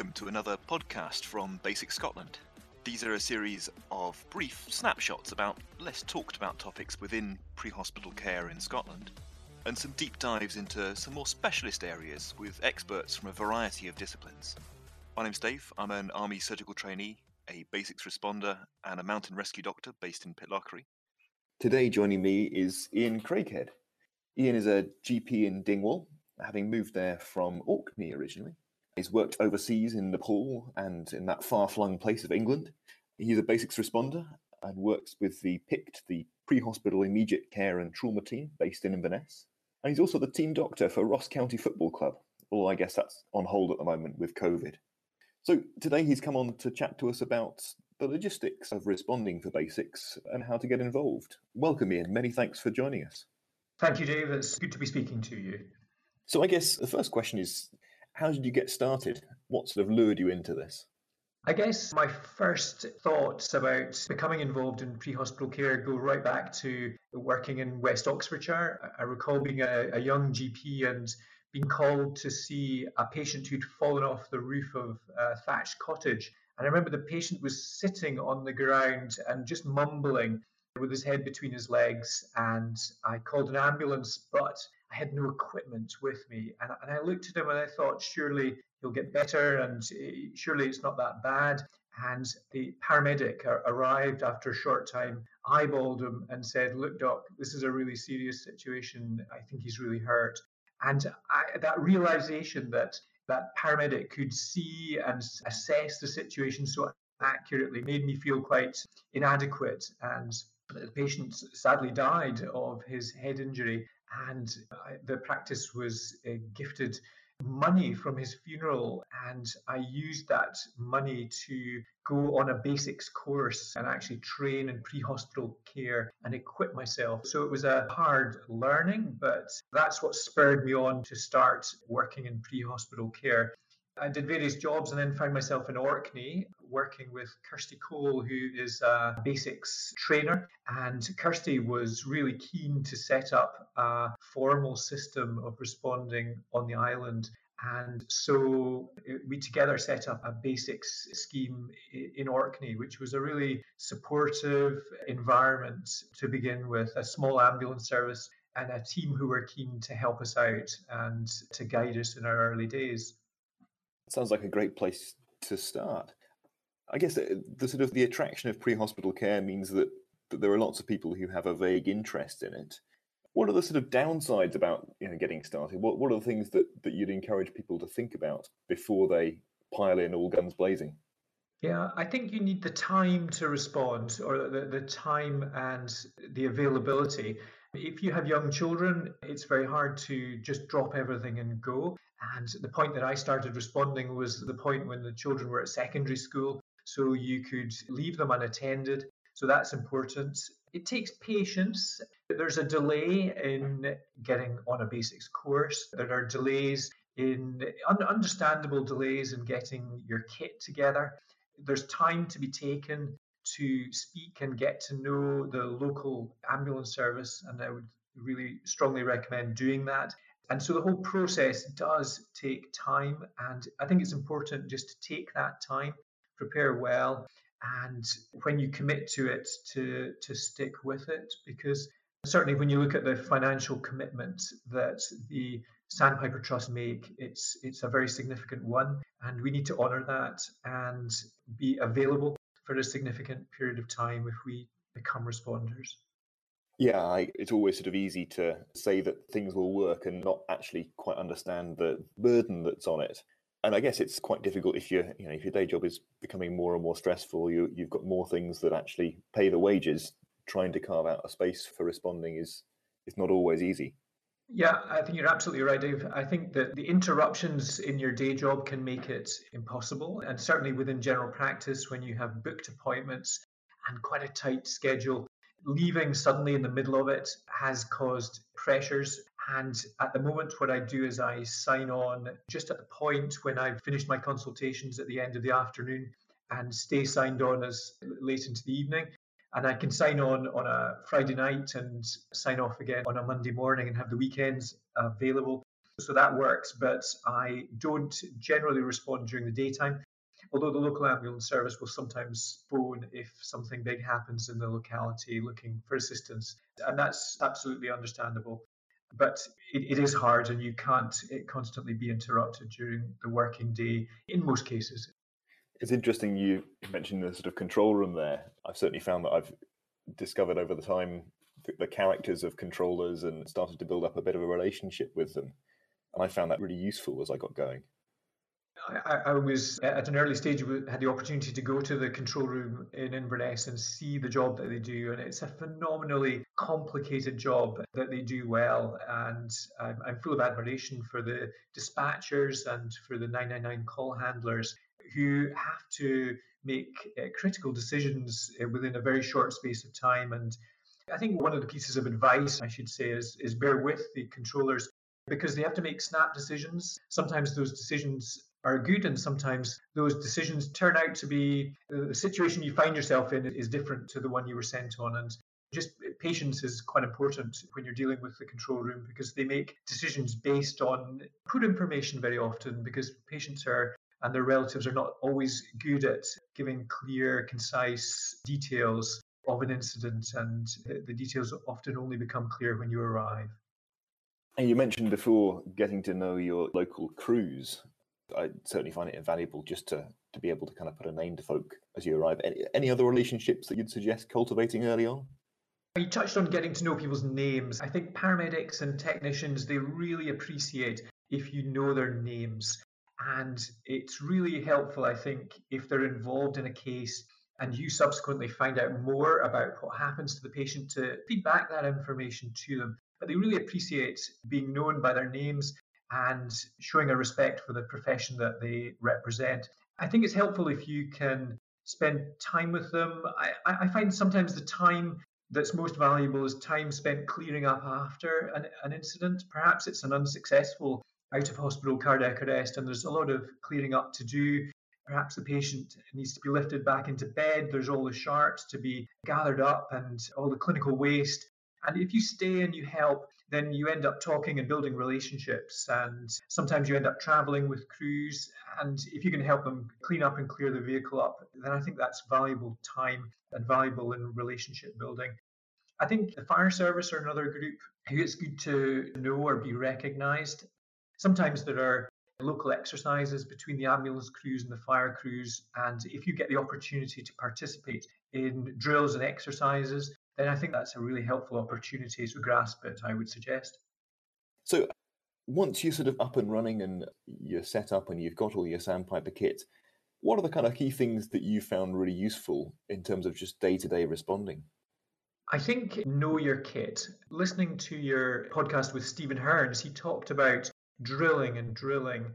welcome to another podcast from Basics Scotland. These are a series of brief snapshots about less talked about topics within pre hospital care in Scotland, and some deep dives into some more specialist areas with experts from a variety of disciplines. My name's Dave, I'm an Army surgical trainee, a basics responder, and a mountain rescue doctor based in Pitlochry. Today, joining me is Ian Craighead. Ian is a GP in Dingwall, having moved there from Orkney originally. He's worked overseas in Nepal and in that far flung place of England. He's a basics responder and works with the PICT, the pre hospital immediate care and trauma team based in Inverness. And he's also the team doctor for Ross County Football Club, although I guess that's on hold at the moment with COVID. So today he's come on to chat to us about the logistics of responding for basics and how to get involved. Welcome, Ian. Many thanks for joining us. Thank you, Dave. It's good to be speaking to you. So I guess the first question is how did you get started? What sort of lured you into this? I guess my first thoughts about becoming involved in pre hospital care go right back to working in West Oxfordshire. I recall being a, a, young GP and being called to see a patient who'd fallen off the roof of a thatched cottage. And I remember the patient was sitting on the ground and just mumbling with his head between his legs. And I called an ambulance, but I had no equipment with me. And, and I looked at him and I thought, surely he'll get better and eh, surely it's not that bad. And the paramedic arrived after a short time, eyeballed him, and said, Look, doc, this is a really serious situation. I think he's really hurt. And I, that realization that that paramedic could see and assess the situation so accurately made me feel quite inadequate. And the patient sadly died of his head injury and the practice was uh, gifted money from his funeral and I used that money to go on a basics course and actually train in pre-hospital care and equip myself. So it was a hard learning, but that's what spurred me on to start working in pre-hospital care. I did various jobs and then found myself in Orkney working with Kirsty Cole, who is a basics trainer. And Kirsty was really keen to set up a formal system of responding on the island. And so uh, we together set up a basics scheme in Orkney, which was a really supportive environment to begin with, a small ambulance service and a team who were keen to help us out and to guide us in our early days. Sounds like a great place to start. I guess the, the sort of the attraction of pre-hospital care means that, that there are lots of people who have a vague interest in it. What are the sort of downsides about you know getting started? What what are the things that, that you'd encourage people to think about before they pile in all guns blazing? Yeah, I think you need the time to respond or the, the time and the availability. If you have young children, it's very hard to just drop everything and go. And the point that I started responding was the point when the children were at secondary school. So you could leave them unattended. So that's important. It takes patience. There's a delay in getting on a basics course. There are delays in un- understandable delays in getting your kit together. There's time to be taken to speak and get to know the local ambulance service, and I would really strongly recommend doing that. And so the whole process does take time. And I think it's important just to take that time, prepare well, and when you commit to it, to, to stick with it. Because certainly when you look at the financial commitment that the Sandpiper Trust make, it's, it's a very significant one. And we need to honour that and be available for a significant period of time if we become responders. Yeah, I, it's always sort of easy to say that things will work and not actually quite understand the burden that's on it. And I guess it's quite difficult if you you know if your day job is becoming more and more stressful, you you've got more things that actually pay the wages. Trying to carve out a space for responding is is not always easy. Yeah, I think you're absolutely right, Dave. I think that the interruptions in your day job can make it impossible. And certainly within general practice, when you have booked appointments and quite a tight schedule, leaving suddenly in the middle of it has caused pressures. And at the moment, what I do is I sign on just at the point when I've finished my consultations at the end of the afternoon and stay signed on as late into the evening. And I can sign on on a Friday night and sign off again on a Monday morning and have the weekends available. So that works, but I don't generally respond during the daytime. Although the local ambulance service will sometimes phone if something big happens in the locality looking for assistance, and that's absolutely understandable. But it, it is hard, and you can't constantly be interrupted during the working day in most cases. It's interesting you mentioned the sort of control room there. I've certainly found that I've discovered over the time the, the characters of controllers and started to build up a bit of a relationship with them. And I found that really useful as I got going. I, I, was at an early stage had the opportunity to go to the control room in Inverness and see the job that they do, and it's a phenomenally complicated job that they do well. And I'm, I'm full of admiration for the dispatchers and for the 999 call handlers who have to make uh, critical decisions uh, within a very short space of time. And I think one of the pieces of advice I should say is, is bear with the controllers because they have to make snap decisions. Sometimes those decisions are good, and sometimes those decisions turn out to be uh, the situation you find yourself in is different to the one you were sent on. And just patience is quite important when you're dealing with the control room because they make decisions based on poor information very often because patients are and their relatives are not always good at giving clear, concise details of an incident, and the details often only become clear when you arrive. And you mentioned before getting to know your local crews. I certainly find it invaluable just to, to be able to kind of put a name to folk as you arrive. Any, any other relationships that you'd suggest cultivating early on? You touched on getting to know people's names. I think paramedics and technicians, they really appreciate if you know their names. And it's really helpful, I think, if they're involved in a case and you subsequently find out more about what happens to the patient to feedback that information to them. But they really appreciate being known by their names and showing a respect for the profession that they represent. I think it's helpful if you can spend time with them. I, I find sometimes the time that's most valuable is time spent clearing up after an, an incident. Perhaps it's an unsuccessful out of hospital cardiac arrest and there's a lot of clearing up to do. Perhaps the patient needs to be lifted back into bed. There's all the sharps to be gathered up and all the clinical waste. And if you stay and you help, then you end up talking and building relationships. And sometimes you end up traveling with crews. And if you can help them clean up and clear the vehicle up, then I think that's valuable time and valuable in relationship building. I think the fire service are another group who it's good to know or be recognized Sometimes there are local exercises between the ambulance crews and the fire crews. And if you get the opportunity to participate in drills and exercises, then I think that's a really helpful opportunity to grasp it, I would suggest. So once you're sort of up and running and you're set up and you've got all your sandpiper kit, what are the kind of key things that you found really useful in terms of just day to day responding? I think know your kit. Listening to your podcast with Stephen Hearns, he talked about drilling and drilling,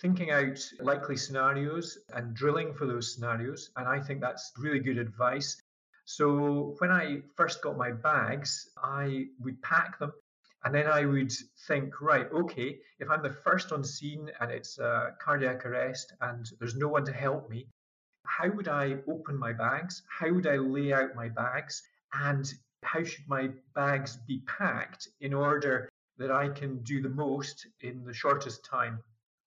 thinking out likely scenarios and drilling for those scenarios. And I think that's really good advice. So when I first got my bags, I would pack them and then I would think, right, okay, if I'm the first on scene and it's a cardiac arrest and there's no one to help me, how would I open my bags? How would I lay out my bags? And how should my bags be packed in order that I can do the most in the shortest time.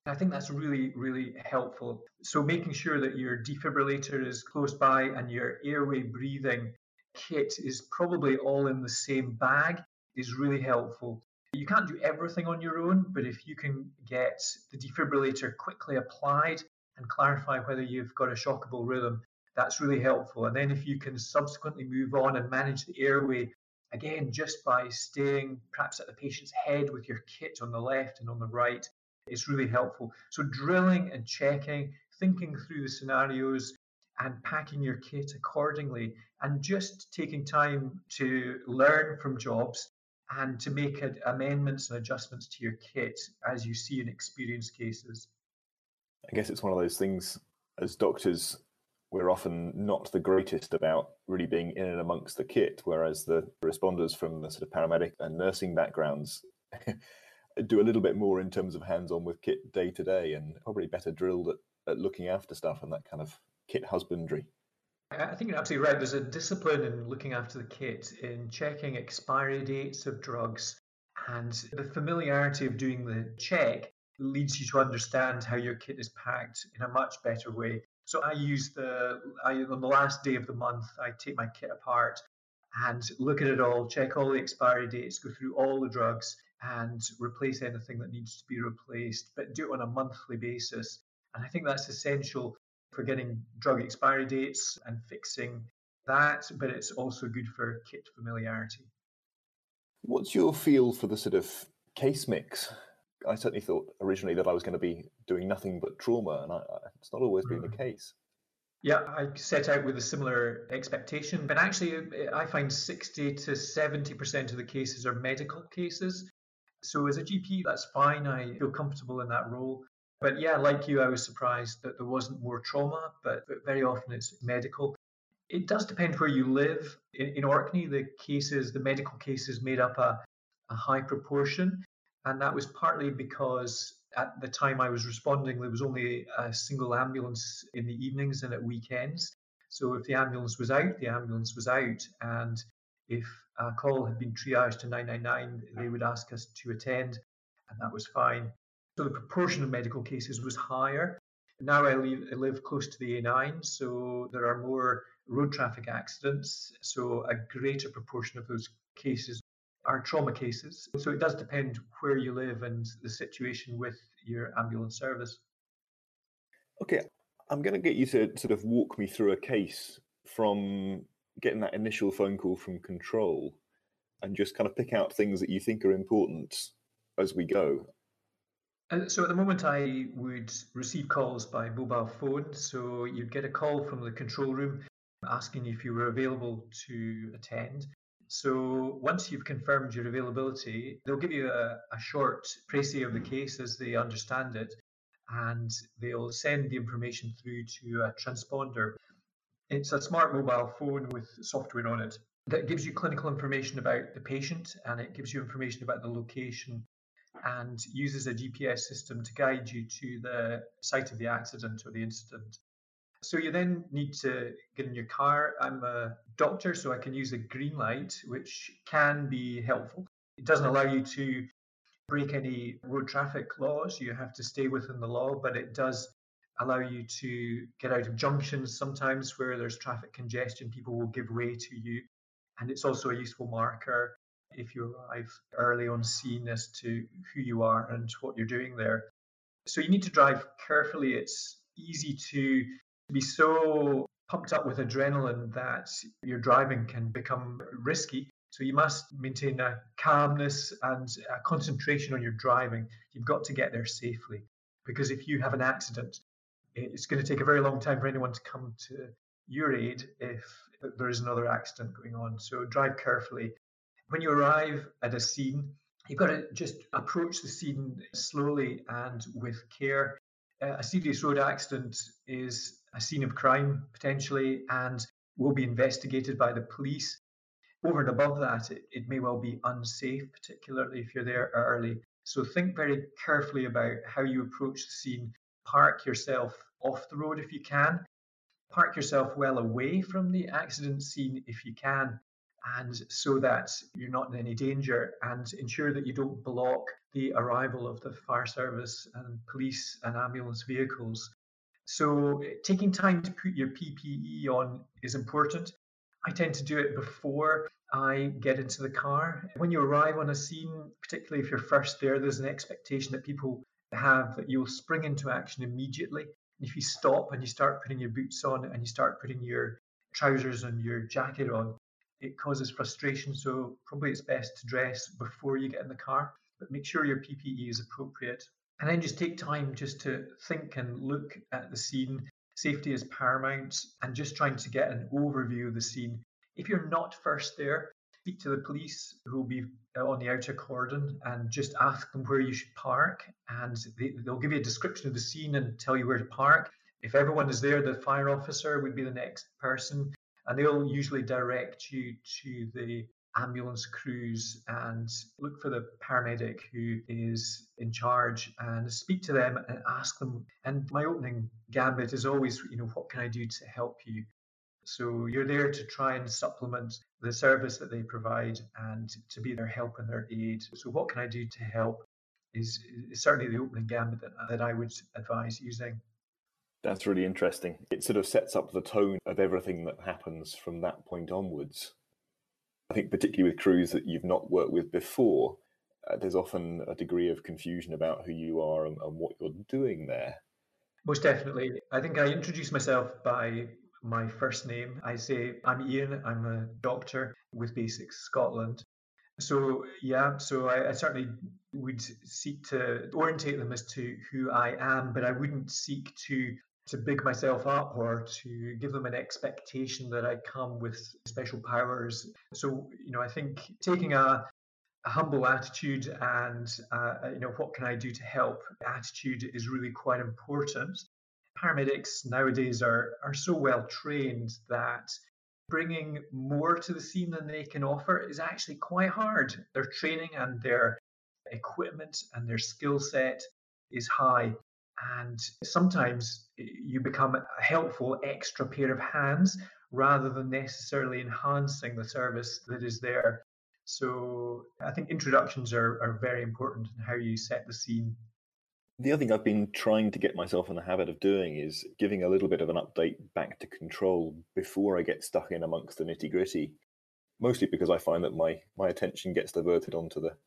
I think that's really, really helpful. So, making sure that your defibrillator is close by and your airway breathing kit is probably all in the same bag is really helpful. You can't do everything on your own, but if you can get the defibrillator quickly applied and clarify whether you've got a shockable rhythm, that's really helpful. And then if you can subsequently move on and manage the airway Again, just by staying perhaps at the patient's head with your kit on the left and on the right is really helpful. So, drilling and checking, thinking through the scenarios, and packing your kit accordingly, and just taking time to learn from jobs and to make amendments and adjustments to your kit as you see in experienced cases. I guess it's one of those things as doctors we're often not the greatest about really being in and amongst the kit, whereas the responders from the sort of paramedic and nursing backgrounds do a little bit more in terms of hands-on with kit day to day, and probably better drilled at, at looking after stuff and that kind of kit husbandry. I think you're absolutely right. There's a discipline in looking after the kit, in checking expiry dates of drugs, And the familiarity of doing the check leads you to understand how your kit is packed in a much better way. So I use the I, on the last day of the month, I take my kit apart and look at it all, check all the expiry dates, go through all the drugs, and replace anything that needs to be replaced, but do it on a monthly basis. And I think that's essential for getting drug expiry dates and fixing that, but it's also good for kit familiarity. What's your feel for the sort of case mix? I certainly thought originally that I was going to be doing nothing but trauma, and I, it's not always been the mm. case. Yeah, I set out with a similar expectation, but actually, I find 60 to 70% of the cases are medical cases. So, as a GP, that's fine. I feel comfortable in that role. But yeah, like you, I was surprised that there wasn't more trauma, but, very often it's medical. It does depend where you live. In, in Orkney, the cases, the medical cases made up a, a high proportion. And that was partly because at the time I was responding, there was only a single ambulance in the evenings and at weekends. So if the ambulance was out, the ambulance was out. And if a call had been triaged to 999, they would ask us to attend, and that was fine. So the proportion of medical cases was higher. Now I live, I live close to the A9, so there are more road traffic accidents. So a greater proportion of those cases are trauma cases. So it does depend where you live and the situation with your ambulance service. Okay, I'm going to get you to sort of walk me through a case from getting that initial phone call from control and just kind of pick out things that you think are important as we go. Uh, so at the moment, I would receive calls by mobile phone. So you'd get a call from the control room asking if you were available to attend. So once you've confirmed your availability, they'll give you a, a short précis of the case as they understand it, and they'll send the information through to a transponder. It's a smart mobile phone with software on it that gives you clinical information about the patient and it gives you information about the location and uses a GPS system to guide you to the site of the accident or the incident. So you then need to get in your car. I'm a doctor, so I can use a green light, which can be helpful. It doesn't allow you to break any road traffic laws. You have to stay within the law, but it does allow you to get out of junctions sometimes where there's traffic congestion. People will give way to you. And it's also a useful marker if you arrive early on scene as to who you are and what you're doing there. So you need to drive carefully. It's easy to be so pumped up with adrenaline that your driving can become risky. So you must maintain a calmness and a concentration on your driving. You've got to get there safely because if you have an accident, it's going to take a very long time for anyone to come to your aid if there is another accident going on. So drive carefully. When you arrive at a scene, you've got to just approach the scene slowly and with care. A serious road accident is a scene of crime potentially and will be investigated by the police. Over and above that, it, it may well be unsafe, particularly if you're there early. So think very carefully about how you approach the scene. Park yourself off the road if you can. Park yourself well away from the accident scene if you can, and so that you're not in any danger, and ensure that you don't block the arrival of the fire service and police and ambulance vehicles. So taking time to put your PPE on is important. I tend to do it before I get into the car. When you arrive on a scene, particularly if you're first there, there's an expectation that people have that you'll spring into action immediately. And if you stop and you start putting your boots on and you start putting your trousers and your jacket on, it causes frustration. So probably it's best to dress before you get in the car, but make sure your PPE is appropriate and then just take time just to think and look at the scene. Safety is paramount, and just trying to get an overview of the scene. If you're not first there, speak to the police who will be uh, on the outer cordon and just ask them where you should park. And they, will give you a description of the scene and tell you where to park. If everyone is there, the fire officer would be the next person, and they'll usually direct you to the ambulance crews and look for the paramedic who is in charge and speak to them and ask them. And my opening gambit is always, you know, what can I do to help you? So you're there to try and supplement the service that they provide and to be their help and their aid. So, what can I do to help? Is, is certainly the opening gambit that, that I would advise using. That's really interesting. It sort of sets up the tone of everything that happens from that point onwards. I think, particularly with crews that you've not worked with before, uh, there's often a degree of confusion about who you are and, and what you're doing there. Most definitely. I think I introduce myself by my first name. I say, I'm Ian, I'm a doctor with Basics Scotland. So, yeah, so I, I, certainly would seek to orientate them as to who I am, but I wouldn't seek to to big myself up or to give them an expectation that I come with special powers. So, you know, I think taking a, a humble attitude and, uh, you know, what can I do to help attitude is really quite important paramedics nowadays are, are so well trained that bringing more to the scene than they can offer is actually quite hard. Their training and their equipment and their skill set is high. And sometimes you become a helpful extra pair of hands rather than necessarily enhancing the service that is there. So I think introductions are, are very important in how you set the scene. The other thing I've been trying to get myself in the habit of doing is giving a little bit of an update back to control before I get stuck in amongst the nitty gritty. Mostly because I find that my, my attention gets diverted onto the,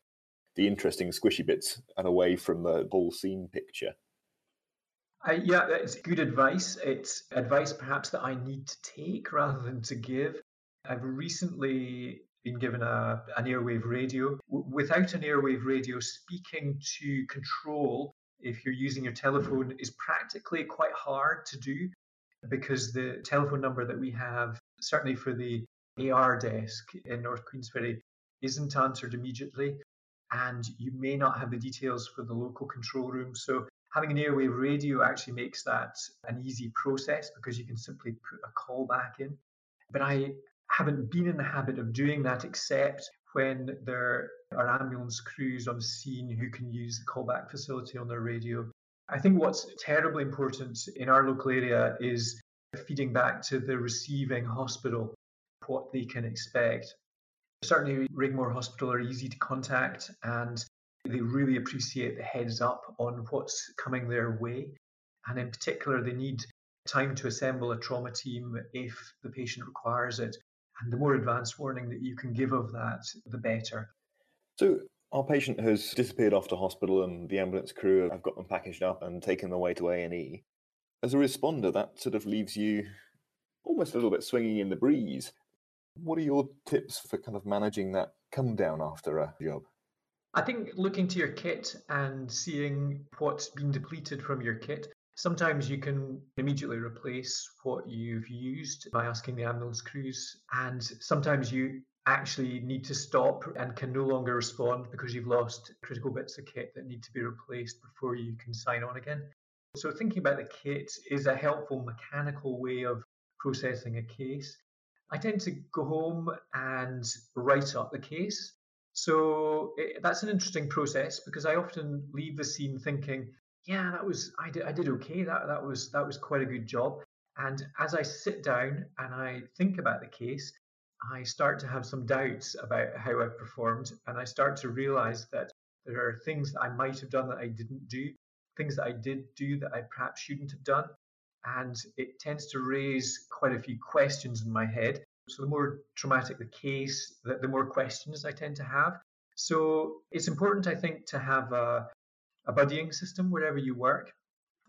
the interesting squishy bits and away from the whole scene picture. Uh, yeah, it's good advice. It's advice perhaps that I need to take rather than to give. I've recently been given a, an airwave radio. W- without an airwave radio, speaking to control if you're using your telephone is practically quite hard to do because the telephone number that we have, certainly for the AR desk in North Queensferry, isn't answered immediately. And you may not have the details for the local control room. So having an airwave radio actually makes that an easy process because you can simply put a call back in. But I haven't been in the habit of doing that except when there are ambulance crews on scene who can use the callback facility on their radio. I think what's terribly important in our local area is feeding back to the receiving hospital what they can expect. Certainly, Raigmore Hospital are easy to contact and they really appreciate the heads up on what's coming their way. And in particular, they need time to assemble a trauma team if the patient requires it. And the more advanced warning that you can give of that, the better. So our patient has disappeared off to hospital, and the ambulance crew have got them packaged up and taken away to A and E. As a responder, that sort of leaves you almost a little bit swinging in the breeze. What are your tips for kind of managing that come down after a job? I think looking to your kit and seeing what's been depleted from your kit Sometimes you can immediately replace what you've used by asking the ambulance crews, and sometimes you actually need to stop and can no longer respond because you've lost critical bits of kit that need to be replaced before you can sign on again. So, thinking about the kit is a helpful mechanical way of processing a case. I tend to go home and write up the case. So, it, that's an interesting process because I often leave the scene thinking, yeah, that was I did I did okay. That that was that was quite a good job. And as I sit down and I think about the case, I start to have some doubts about how I performed, and I start to realize that there are things that I might have done that I didn't do, things that I did do that I perhaps shouldn't have done, and it tends to raise quite a few questions in my head. So the more traumatic the case, the, the more questions I tend to have. So it's important, I think, to have a, a buddying system wherever you work.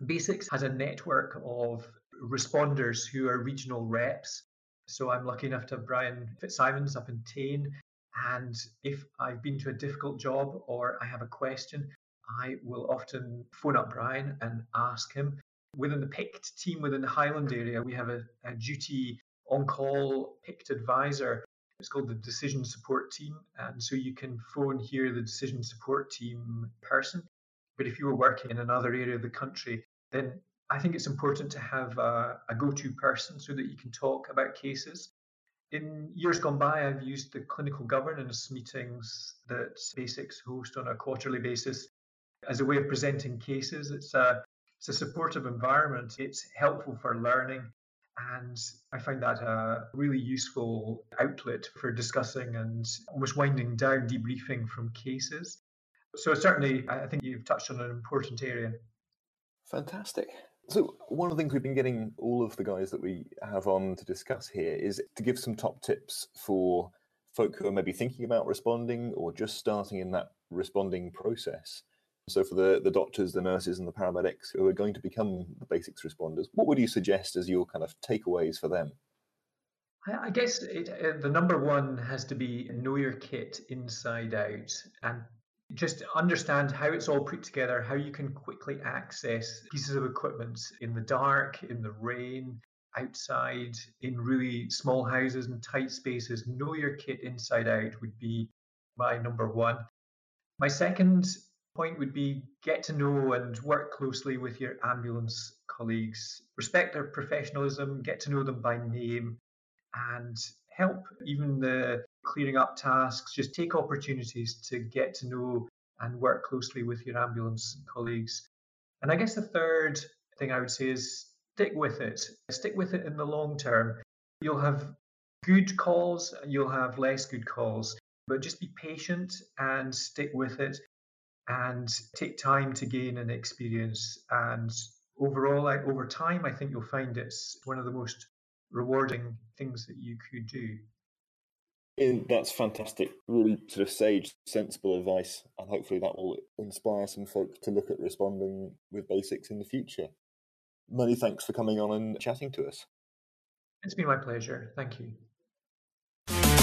Basics has a network of responders who are regional reps. So I'm lucky enough to have Brian Fitzsimons up in Tain. And if I've been to a difficult job or I have a question, I will often phone up Brian and ask him. Within the PICT team within the Highland area, we have a, a duty on call PICT advisor. It's called the Decision Support Team. And so you can phone here the Decision Support Team person but if you were working in another area of the country, then I think it's important to have a, a go to person so that you can talk about cases. In years gone by, I've used the clinical governance meetings that Basics host on a quarterly basis as a way of presenting cases. It's a, it's a supportive environment, it's helpful for learning, And I find that a really useful outlet for discussing and almost winding down debriefing from cases. So, certainly, I think you've touched on an important area. Fantastic. So, one of the things we've been getting all of the guys that we have on to discuss here is to give some top tips for folk who are maybe thinking about responding or just starting in that responding process. So, for the, the doctors, the nurses, and the paramedics who are going to become the basics responders, what would you suggest as your kind of takeaways for them? I guess it, uh, the number one has to be know your kit inside out and just understand how it's all put together, how you can quickly access pieces of equipment in the dark, in the rain, outside, in really small houses and tight spaces. Know your kit inside out would be my number one. My second point would be get to know and work closely with your ambulance colleagues. Respect their professionalism, get to know them by name, and help even the clearing up tasks. Just take opportunities to get to know and work closely with your ambulance colleagues. And I guess the third thing I would say is stick with it. Stick with it in the long term. You'll have good calls, you'll have less good calls, but just be patient and stick with it and take time to gain an experience. And overall, I, over time, I think you'll find it's one of the most rewarding things that you could do. And that's fantastic. Really sort of sage, sensible advice, and hopefully that will inspire some folk to look at responding with basics in the future. Many thanks for coming on and chatting to us. It's been my pleasure. Thank you.